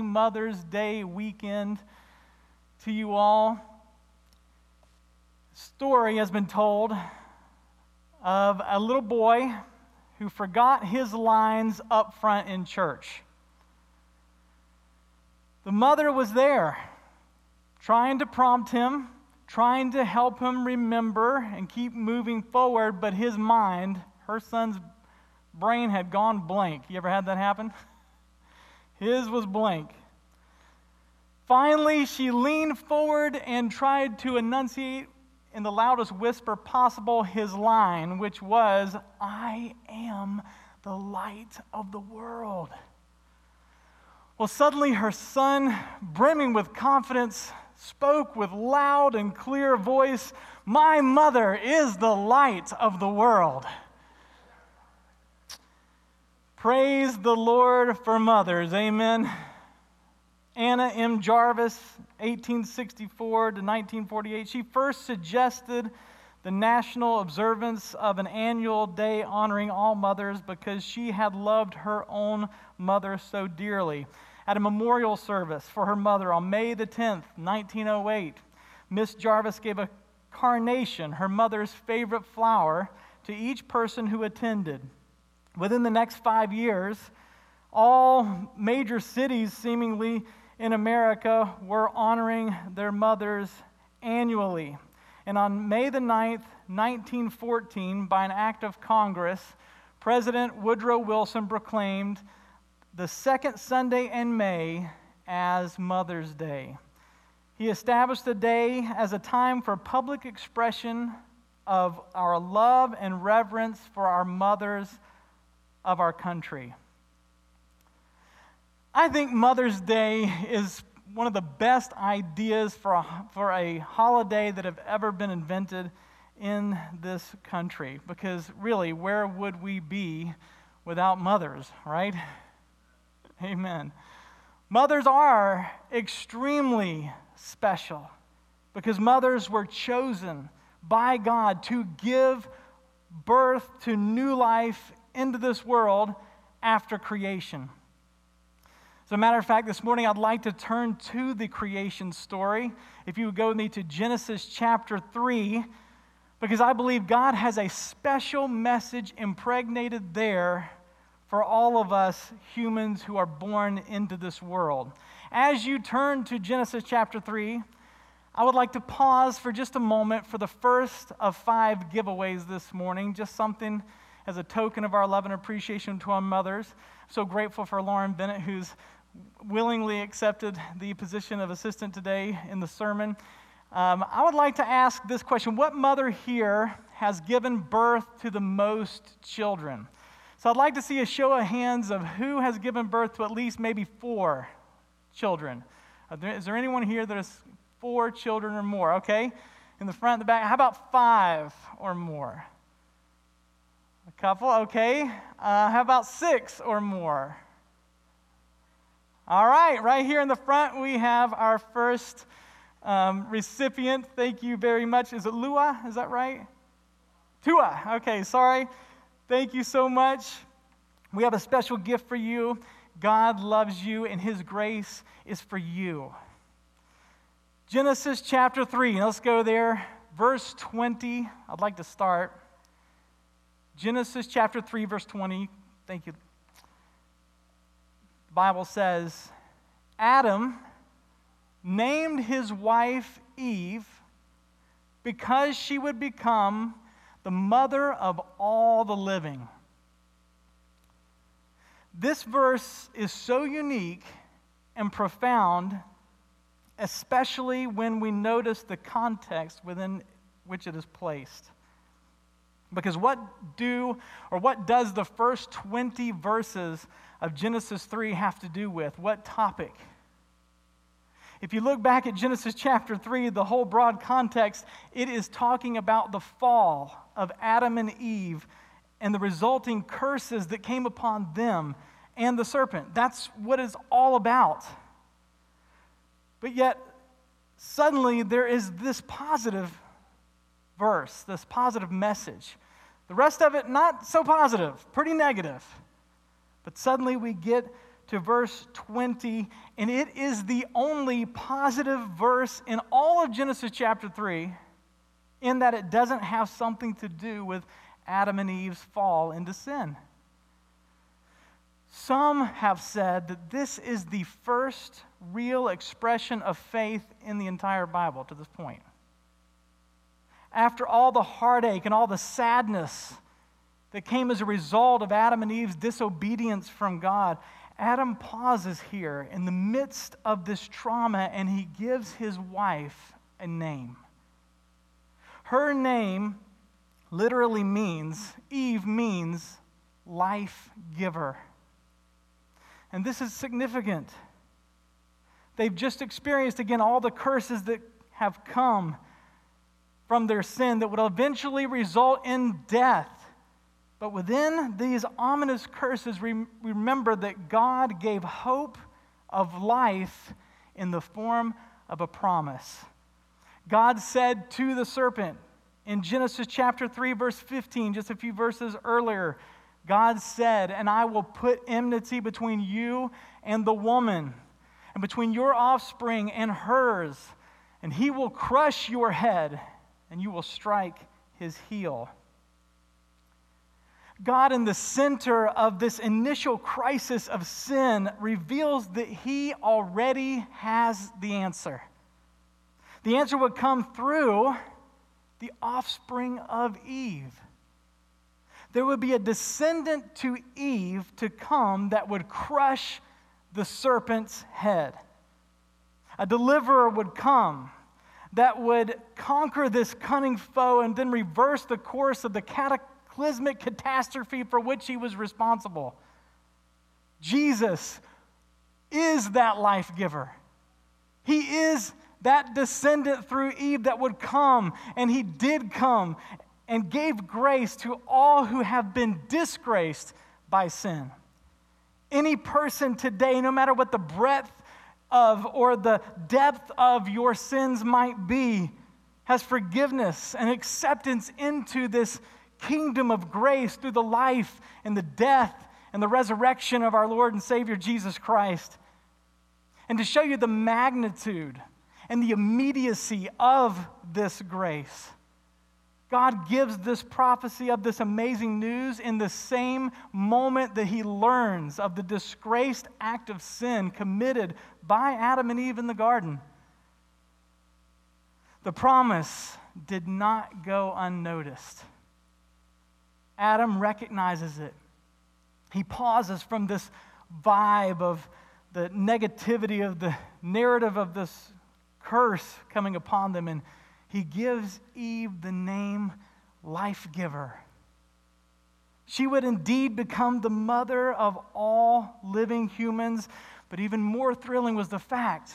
Mother's Day weekend to you all. Story has been told of a little boy who forgot his lines up front in church. The mother was there, trying to prompt him, trying to help him remember and keep moving forward, but his mind, her son's brain had gone blank. You ever had that happen? His was blank. Finally, she leaned forward and tried to enunciate in the loudest whisper possible his line, which was, I am the light of the world. Well, suddenly her son, brimming with confidence, spoke with loud and clear voice, My mother is the light of the world. Praise the Lord for mothers. Amen. Anna M. Jarvis, 1864 to 1948, she first suggested the national observance of an annual day honoring all mothers because she had loved her own mother so dearly. At a memorial service for her mother on May the 10th, 1908, Miss Jarvis gave a carnation, her mother's favorite flower, to each person who attended. Within the next five years, all major cities, seemingly in America, were honoring their mothers annually. And on May the 9th, 1914, by an act of Congress, President Woodrow Wilson proclaimed the second Sunday in May as Mother's Day. He established the day as a time for public expression of our love and reverence for our mothers of our country. I think Mother's Day is one of the best ideas for a, for a holiday that have ever been invented in this country because really, where would we be without mothers, right? Amen. Mothers are extremely special because mothers were chosen by God to give birth to new life into this world after creation. As a matter of fact, this morning I'd like to turn to the creation story. If you would go with me to Genesis chapter 3, because I believe God has a special message impregnated there for all of us humans who are born into this world. As you turn to Genesis chapter 3, I would like to pause for just a moment for the first of five giveaways this morning, just something as a token of our love and appreciation to our mothers. I'm So grateful for Lauren Bennett, who's willingly accepted the position of assistant today in the sermon. Um, I would like to ask this question What mother here has given birth to the most children? So I'd like to see a show of hands of who has given birth to at least maybe four children. Is there anyone here that has four children or more? Okay. In the front, the back. How about five or more? Couple, okay. Uh, how about six or more? All right, right here in the front, we have our first um, recipient. Thank you very much. Is it Lua? Is that right? Tua. Okay, sorry. Thank you so much. We have a special gift for you. God loves you, and His grace is for you. Genesis chapter 3. Let's go there. Verse 20. I'd like to start. Genesis chapter 3, verse 20. Thank you. The Bible says, Adam named his wife Eve because she would become the mother of all the living. This verse is so unique and profound, especially when we notice the context within which it is placed. Because what do or what does the first 20 verses of Genesis 3 have to do with? What topic? If you look back at Genesis chapter 3, the whole broad context, it is talking about the fall of Adam and Eve and the resulting curses that came upon them and the serpent. That's what it's all about. But yet, suddenly, there is this positive verse, this positive message. The rest of it, not so positive, pretty negative. But suddenly we get to verse 20, and it is the only positive verse in all of Genesis chapter 3, in that it doesn't have something to do with Adam and Eve's fall into sin. Some have said that this is the first real expression of faith in the entire Bible to this point. After all the heartache and all the sadness that came as a result of Adam and Eve's disobedience from God, Adam pauses here in the midst of this trauma and he gives his wife a name. Her name literally means, Eve means life giver. And this is significant. They've just experienced again all the curses that have come from their sin that would eventually result in death. But within these ominous curses, remember that God gave hope of life in the form of a promise. God said to the serpent in Genesis chapter 3, verse 15, just a few verses earlier, God said, And I will put enmity between you and the woman, and between your offspring and hers, and he will crush your head, and you will strike his heel. God, in the center of this initial crisis of sin, reveals that He already has the answer. The answer would come through the offspring of Eve. There would be a descendant to Eve to come that would crush the serpent's head. A deliverer would come that would conquer this cunning foe and then reverse the course of the cataclysmic catastrophe for which he was responsible. Jesus is that life giver. He is that descendant through Eve that would come, and he did come and gave grace to all who have been disgraced by sin. Any person today, no matter what the breadth of or the depth of your sins might be, has forgiveness and acceptance into this kingdom of grace through the life and the death and the resurrection of our Lord and Savior Jesus Christ. And to show you the magnitude and the immediacy of this grace, God gives this prophecy of this amazing news in the same moment that he learns of the disgraced act of sin committed by Adam and Eve in the garden. The promise did not go unnoticed. Adam recognizes it. He pauses from this vibe of the negativity of the narrative of this curse coming upon them, and he gives Eve the name life giver. She would indeed become the mother of all living humans, but even more thrilling was the fact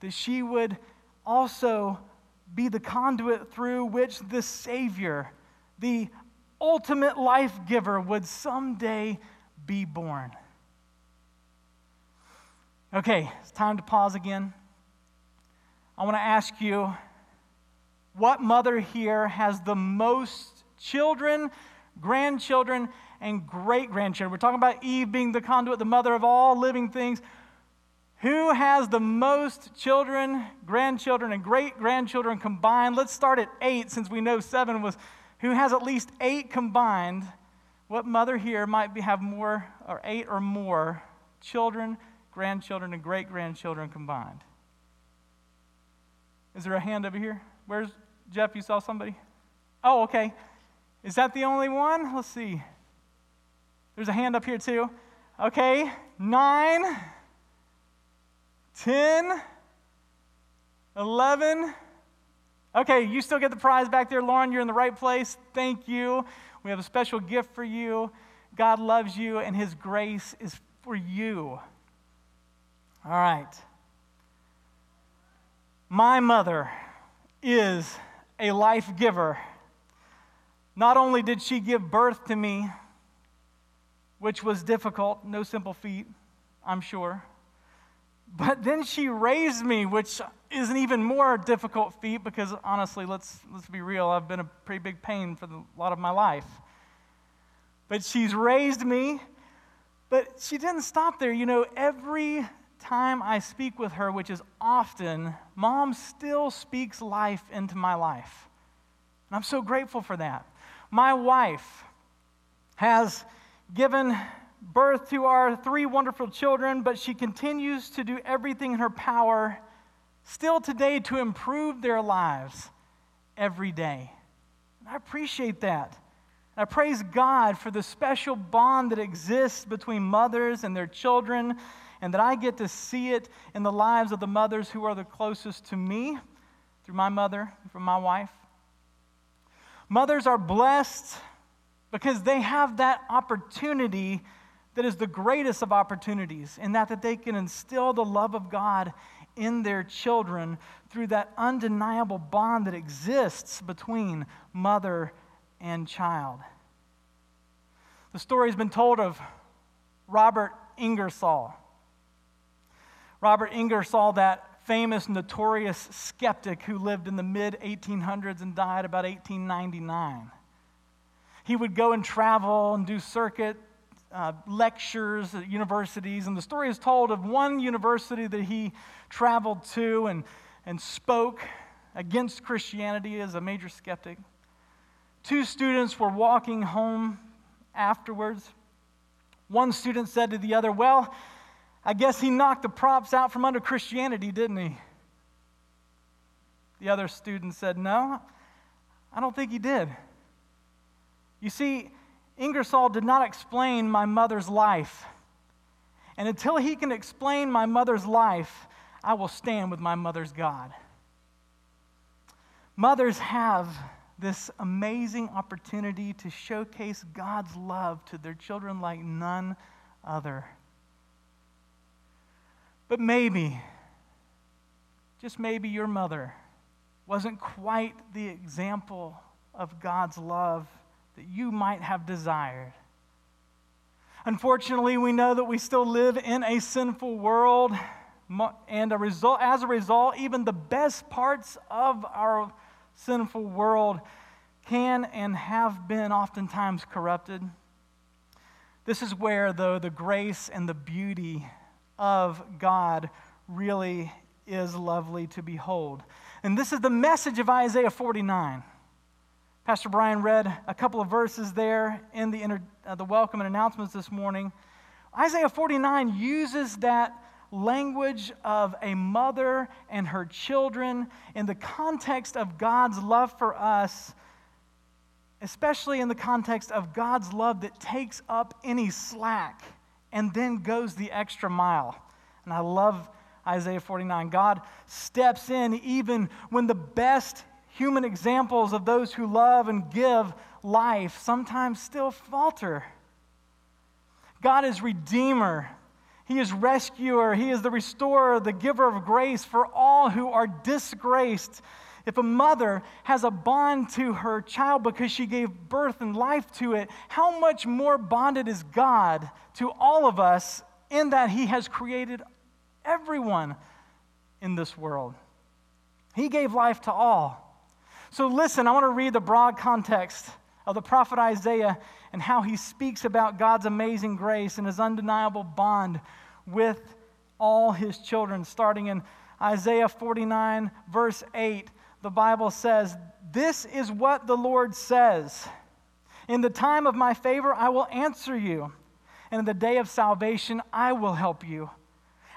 that she would also be the conduit through which the Savior, the ultimate life giver would someday be born. Okay, it's time to pause again. I want to ask you what mother here has the most children, grandchildren, and great grandchildren? We're talking about Eve being the conduit, the mother of all living things. Who has the most children, grandchildren, and great grandchildren combined? Let's start at eight since we know seven was who has at least eight combined, what mother here might be, have more or eight or more children, grandchildren, and great grandchildren combined? Is there a hand over here? Where's Jeff? You saw somebody? Oh, okay. Is that the only one? Let's see. There's a hand up here too. Okay, nine, ten, eleven. Okay, you still get the prize back there, Lauren. You're in the right place. Thank you. We have a special gift for you. God loves you, and His grace is for you. All right. My mother is a life giver. Not only did she give birth to me, which was difficult, no simple feat, I'm sure. But then she raised me, which is an even more difficult feat because honestly, let's, let's be real, I've been a pretty big pain for the, a lot of my life. But she's raised me But she didn't stop there. You know, every time I speak with her, which is often, mom still speaks life into my life. And I'm so grateful for that. My wife has given birth to our three wonderful children, but she continues to do everything in her power still today to improve their lives every day. And I appreciate that. I praise God for the special bond that exists between mothers and their children, and that I get to see it in the lives of the mothers who are the closest to me through my mother, from my wife. Mothers are blessed because they have that opportunity that is the greatest of opportunities, in that, that they can instill the love of God in their children through that undeniable bond that exists between mother and child. The story has been told of Robert Ingersoll. Robert Ingersoll, that famous, notorious skeptic who lived in the mid 1800s and died about 1899. He would go and travel and do circuit uh, lectures at universities, and the story is told of one university that he traveled to and, and spoke against Christianity as a major skeptic. Two students were walking home afterwards. One student said to the other, Well, I guess he knocked the props out from under Christianity, didn't he? The other student said, No, I don't think he did. You see, Ingersoll did not explain my mother's life. And until he can explain my mother's life, I will stand with my mother's God. Mothers have this amazing opportunity to showcase God's love to their children like none other. But maybe, just maybe, your mother wasn't quite the example of God's love that you might have desired. Unfortunately, we know that we still live in a sinful world, and a result, as a result, even the best parts of our sinful world can and have been oftentimes corrupted. This is where, though, the grace and the beauty of God really is lovely to behold. And this is the message of Isaiah 49. Pastor Brian read a couple of verses there in the, inter, uh, the welcome and announcements this morning. Isaiah 49 uses that language of a mother and her children in the context of God's love for us, especially in the context of God's love that takes up any slack and then goes the extra mile. And I love Isaiah 49. God steps in even when the best human examples of those who love and give life sometimes still falter. God is Redeemer. He is rescuer. He is the restorer, the giver of grace for all who are disgraced. If a mother has a bond to her child because she gave birth and life to it, how much more bonded is God to all of us in that He has created everyone in this world? He gave life to all. So, listen, I want to read the broad context of the prophet Isaiah and how he speaks about God's amazing grace and his undeniable bond with all his children. Starting in Isaiah 49, verse 8, the Bible says, This is what the Lord says In the time of my favor, I will answer you, and in the day of salvation, I will help you.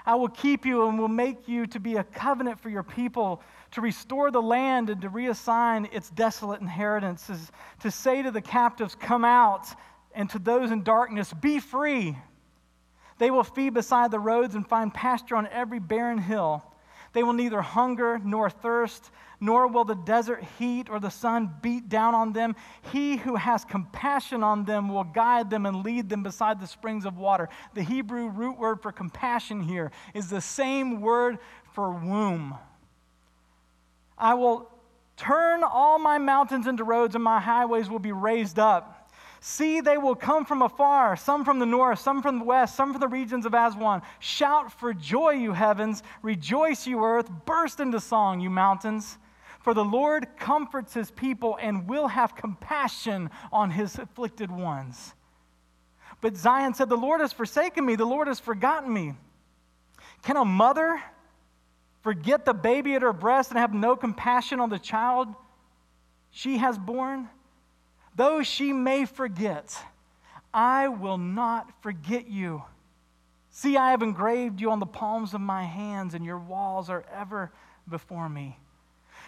I will keep you and will make you to be a covenant for your people to restore the land and to reassign its desolate inheritances, to say to the captives, Come out, and to those in darkness, Be free. They will feed beside the roads and find pasture on every barren hill. They will neither hunger nor thirst, nor will the desert heat or the sun beat down on them. He who has compassion on them will guide them and lead them beside the springs of water. The Hebrew root word for compassion here is the same word for womb. I will turn all my mountains into roads, and my highways will be raised up. See, they will come from afar, some from the north, some from the west, some from the regions of Aswan. Shout for joy, you heavens. Rejoice, you earth. Burst into song, you mountains. For the Lord comforts his people and will have compassion on his afflicted ones. But Zion said, The Lord has forsaken me, the Lord has forgotten me. Can a mother forget the baby at her breast and have no compassion on the child she has borne? Though she may forget, I will not forget you. See, I have engraved you on the palms of my hands, and your walls are ever before me.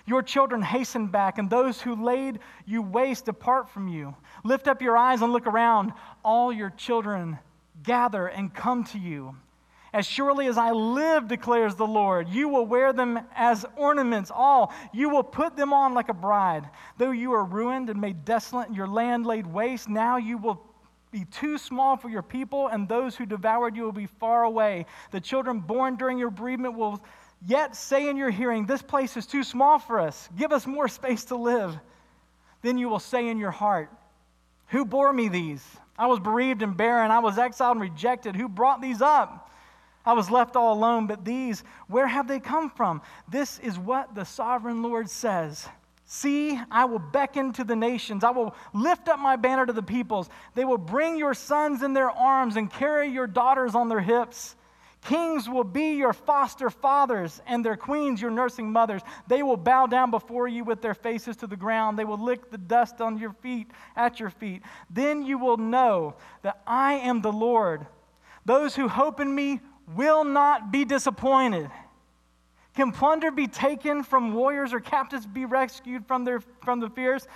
Your children hasten back, and those who laid you waste depart from you. Lift up your eyes and look around. All your children gather and come to you. As surely as I live, declares the Lord, you will wear them as ornaments, all. You will put them on like a bride. Though you are ruined and made desolate, and your land laid waste, now you will be too small for your people, and those who devoured you will be far away. The children born during your bereavement will yet say in your hearing, This place is too small for us. Give us more space to live. Then you will say in your heart, Who bore me these? I was bereaved and barren. I was exiled and rejected. Who brought these up? I was left all alone, but these, where have they come from? This is what the sovereign Lord says. See, I will beckon to the nations. I will lift up my banner to the peoples. They will bring your sons in their arms and carry your daughters on their hips. Kings will be your foster fathers, and their queens your nursing mothers. They will bow down before you with their faces to the ground. They will lick the dust on your feet, at your feet. Then you will know that I am the Lord. Those who hope in me will not be disappointed. Can plunder be taken from warriors or captives be rescued from, their, from the fears?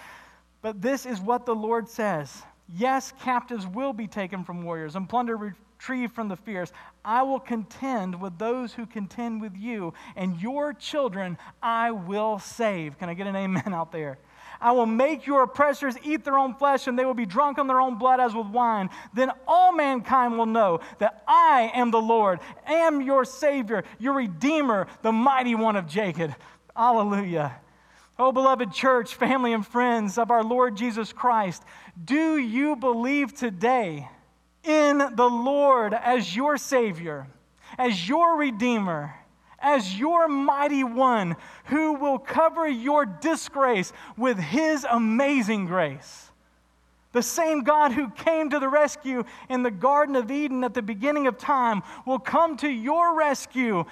But this is what the Lord says. Yes, captives will be taken from warriors and plunder retrieved from the fierce. I will contend with those who contend with you, and your children I will save. Can I get an amen out there? I will make your oppressors eat their own flesh, and they will be drunk on their own blood as with wine. Then all mankind will know that I am the Lord, am your Savior, your Redeemer, the mighty one of Jacob. Hallelujah. Oh, beloved church, family, and friends of our Lord Jesus Christ, do you believe today in the Lord as your Savior, as your Redeemer, as your mighty one who will cover your disgrace with His amazing grace? The same God who came to the rescue in the Garden of Eden at the beginning of time will come to your rescue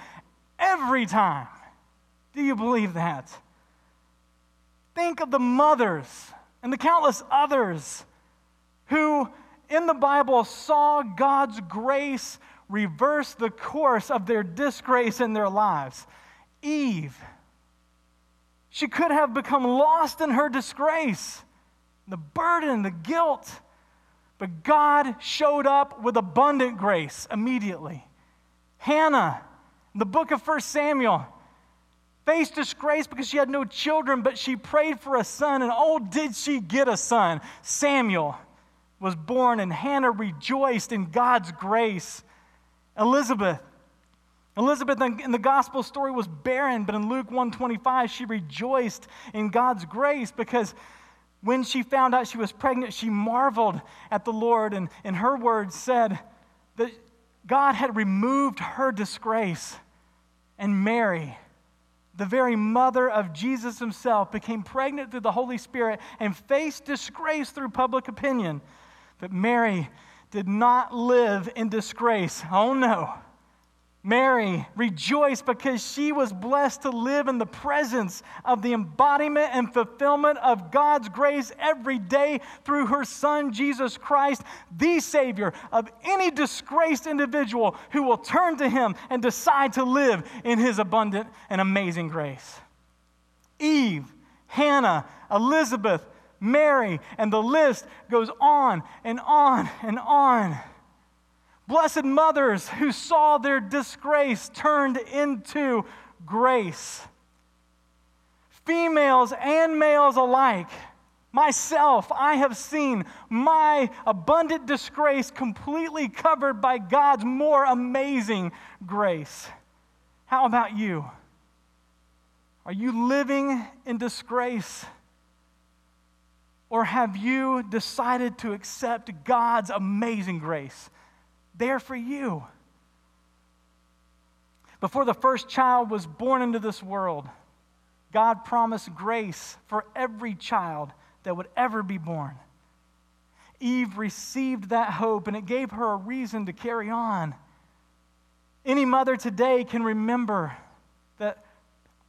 every time. Do you believe that? Think of the mothers and the countless others who in the Bible saw God's grace reverse the course of their disgrace in their lives. Eve, she could have become lost in her disgrace, the burden, the guilt, but God showed up with abundant grace immediately. Hannah, the book of 1 Samuel, faced disgrace because she had no children, but she prayed for a son, and oh, did she get a son, Samuel was born, and Hannah rejoiced in God's grace. Elizabeth, Elizabeth in the gospel story was barren, but in Luke 125, she rejoiced in God's grace because when she found out she was pregnant, she marveled at the Lord, and in her words said that God had removed her disgrace. And Mary, the very mother of Jesus himself, became pregnant through the Holy Spirit and faced disgrace through public opinion. But Mary did not live in disgrace. Oh no. Mary rejoiced because she was blessed to live in the presence of the embodiment and fulfillment of God's grace every day through her Son, Jesus Christ, the Savior of any disgraced individual who will turn to Him and decide to live in His abundant and amazing grace. Eve, Hannah, Elizabeth, Mary, and the list goes on and on and on. Blessed mothers who saw their disgrace turned into grace. Females and males alike. Myself, I have seen my abundant disgrace completely covered by God's more amazing grace. How about you? Are you living in disgrace? Or have you decided to accept God's amazing grace there for you? Before the first child was born into this world, God promised grace for every child that would ever be born. Eve received that hope and it gave her a reason to carry on. Any mother today can remember that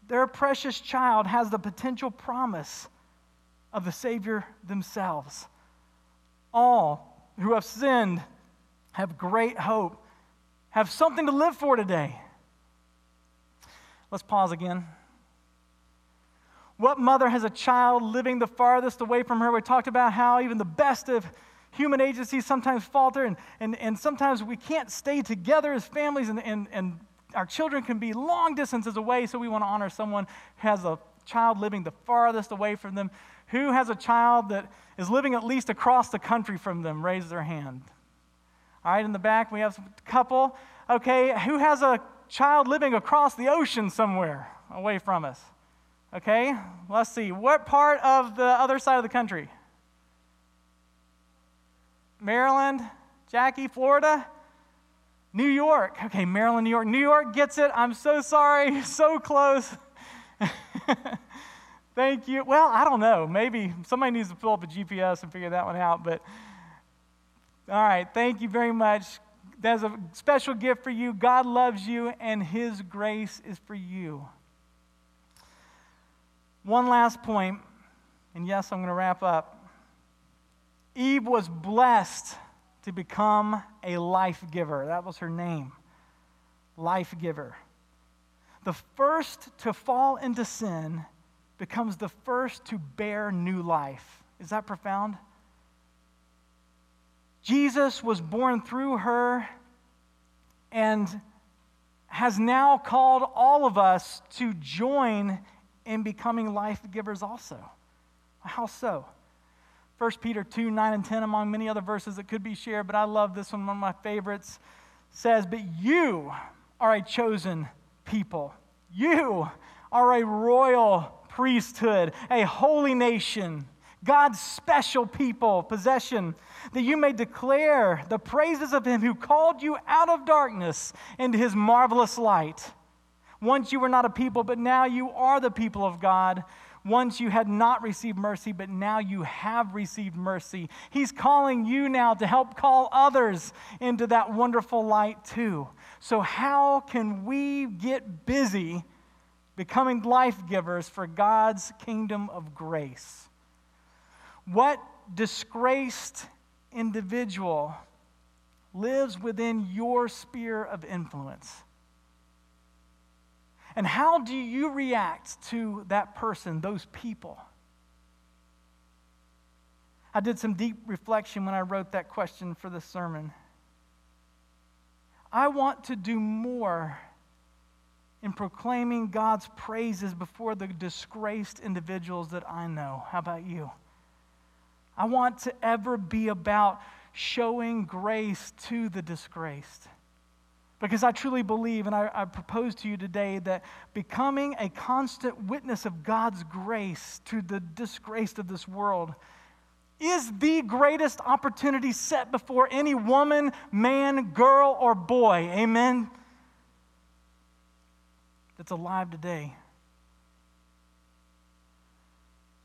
their precious child has the potential promise of the Savior themselves. All who have sinned have great hope, have something to live for today. Let's pause again. What mother has a child living the farthest away from her? We talked about how even the best of human agencies sometimes falter, and, and, and sometimes we can't stay together as families, and, and, and our children can be long distances away, so we want to honor someone who has a child living the farthest away from them. Who has a child that is living at least across the country from them? Raise their hand. All right, in the back, we have a couple. Okay, who has a child living across the ocean somewhere away from us? Okay, let's see. What part of the other side of the country? Maryland, Jackie, Florida, New York. Okay, Maryland, New York. New York gets it. I'm so sorry. So close. Thank you. Well, I don't know. Maybe somebody needs to pull up a GPS and figure that one out. But all right, thank you very much. That's a special gift for you. God loves you, and His grace is for you. One last point, and yes, I'm going to wrap up. Eve was blessed to become a life giver. That was her name. Life giver. The first to fall into sin becomes the first to bear new life. Is that profound? Jesus was born through her and has now called all of us to join in becoming life givers also. How so? 1 Peter 2 9 and 10, among many other verses that could be shared, but I love this one, one of my favorites, says, But you are a chosen people. You are a royal priesthood, a holy nation, God's special people, possession, that you may declare the praises of him who called you out of darkness into his marvelous light. Once you were not a people, but now you are the people of God. Once you had not received mercy, but now you have received mercy. He's calling you now to help call others into that wonderful light too. So, how can we get busy becoming life givers for God's kingdom of grace? What disgraced individual lives within your sphere of influence? And how do you react to that person, those people? I did some deep reflection when I wrote that question for this sermon. I want to do more in proclaiming God's praises before the disgraced individuals that I know. How about you? I want to ever be about showing grace to the disgraced. Because I truly believe, and I, I, propose to you today, that becoming a constant witness of God's grace to the disgraced of this world is the greatest opportunity set before any woman, man, girl, or boy. Amen? That's alive today.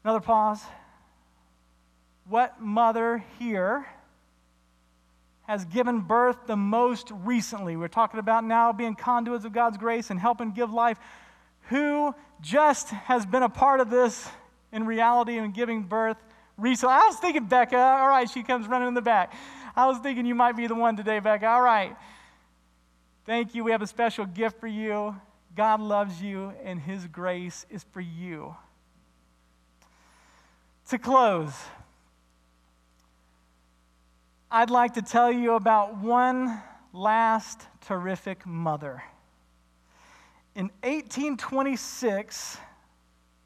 Another pause. What mother here? has given birth the most recently. We're talking about now being conduits of God's grace and helping give life. Who just has been a part of this in reality and giving birth recently? I was thinking Becca. All right, she comes running in the back. I was thinking you might be the one today, Becca. All right. Thank you. We have a special gift for you. God loves you, and His grace is for you. To close, I'd like to tell you about one last terrific mother. In 1826,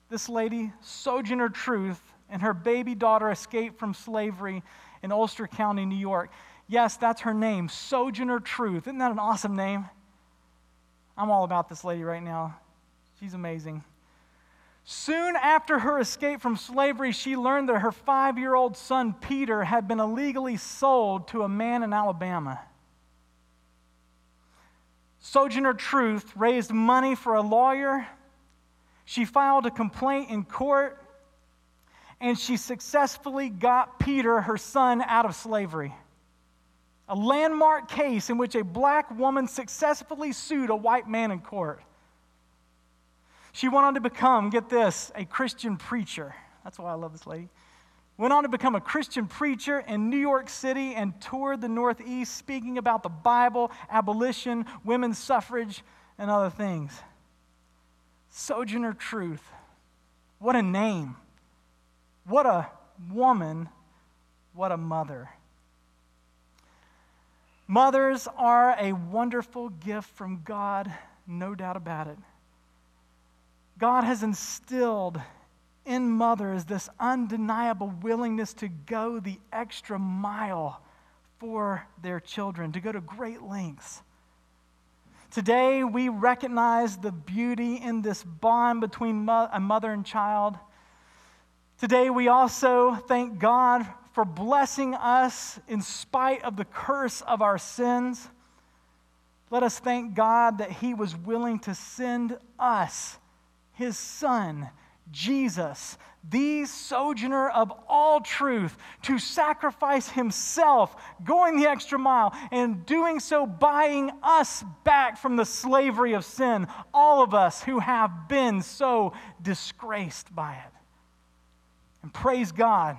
this lady, Sojourner Truth, and her baby daughter escaped from slavery in Ulster County, New York. Yes, that's her name, Sojourner Truth. Isn't that an awesome name? I'm all about this lady right now. She's amazing. Soon after her escape from slavery, she learned that her five year old son, Peter, had been illegally sold to a man in Alabama. Sojourner Truth raised money for a lawyer. She filed a complaint in court. and she successfully got Peter, her son, out of slavery. A landmark case in which a black woman successfully sued a white man in court. She went on to become, get this, a Christian preacher. That's why I love this lady. Went on to become a Christian preacher in New York City and toured the Northeast speaking about the Bible, abolition, women's suffrage, and other things. Sojourner Truth. What a name. What a woman. What a mother. Mothers are a wonderful gift from God, no doubt about it. God has instilled in mothers this undeniable willingness to go the extra mile for their children, to go to great lengths. Today, we recognize the beauty in this bond between a mother and child. Today, we also thank God for blessing us in spite of the curse of our sins. Let us thank God that He was willing to send us, His Son, Jesus, the sojourner of all truth, to sacrifice himself, going the extra mile, and doing so buying us back from the slavery of sin, all of us who have been so disgraced by it. And praise God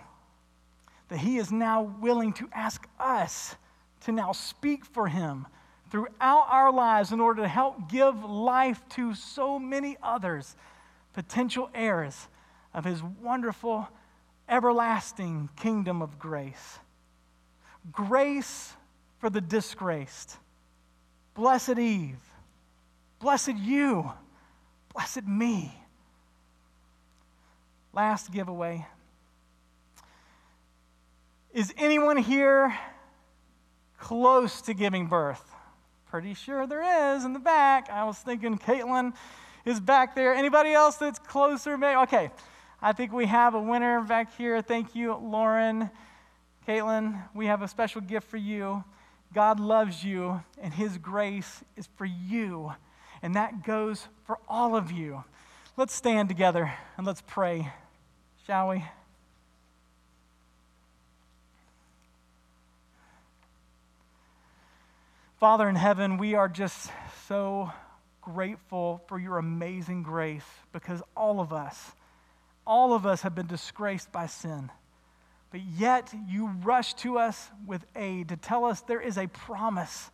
that he is now willing to ask us to now speak for him throughout our lives in order to help give life to so many others potential heirs of his wonderful, everlasting kingdom of grace. Grace for the disgraced. Blessed Eve. Blessed you. Blessed me. Last giveaway. Is anyone here close to giving birth? Pretty sure there is in the back. I was thinking Caitlin is back there. Anybody else that's closer? Maybe? Okay. I think we have a winner back here. Thank you, Lauren. Caitlin, we have a special gift for you. God loves you, and His grace is for you. And that goes for all of you. Let's stand together and let's pray, shall we? Father in heaven, we are just so grateful for your amazing grace because all of us, all of us have been disgraced by sin. But yet you rush to us with aid to tell us there is a promise,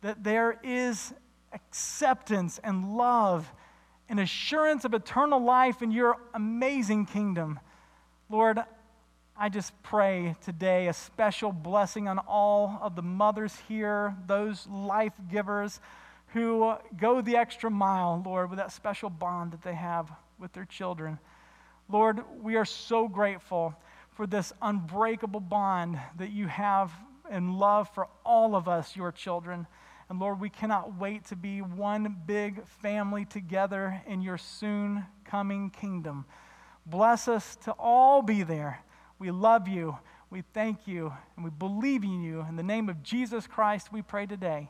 that there is acceptance and love and assurance of eternal life in your amazing kingdom. Lord, I just pray today a special blessing on all of the mothers here, those life givers who go the extra mile, Lord, with that special bond that they have with their children. Lord, we are so grateful for this unbreakable bond that you have in love for all of us, your children. And Lord, we cannot wait to be one big family together in your soon coming kingdom. Bless us to all be there. We love you. We thank you. And we believe in you. In the name of Jesus Christ, we pray today.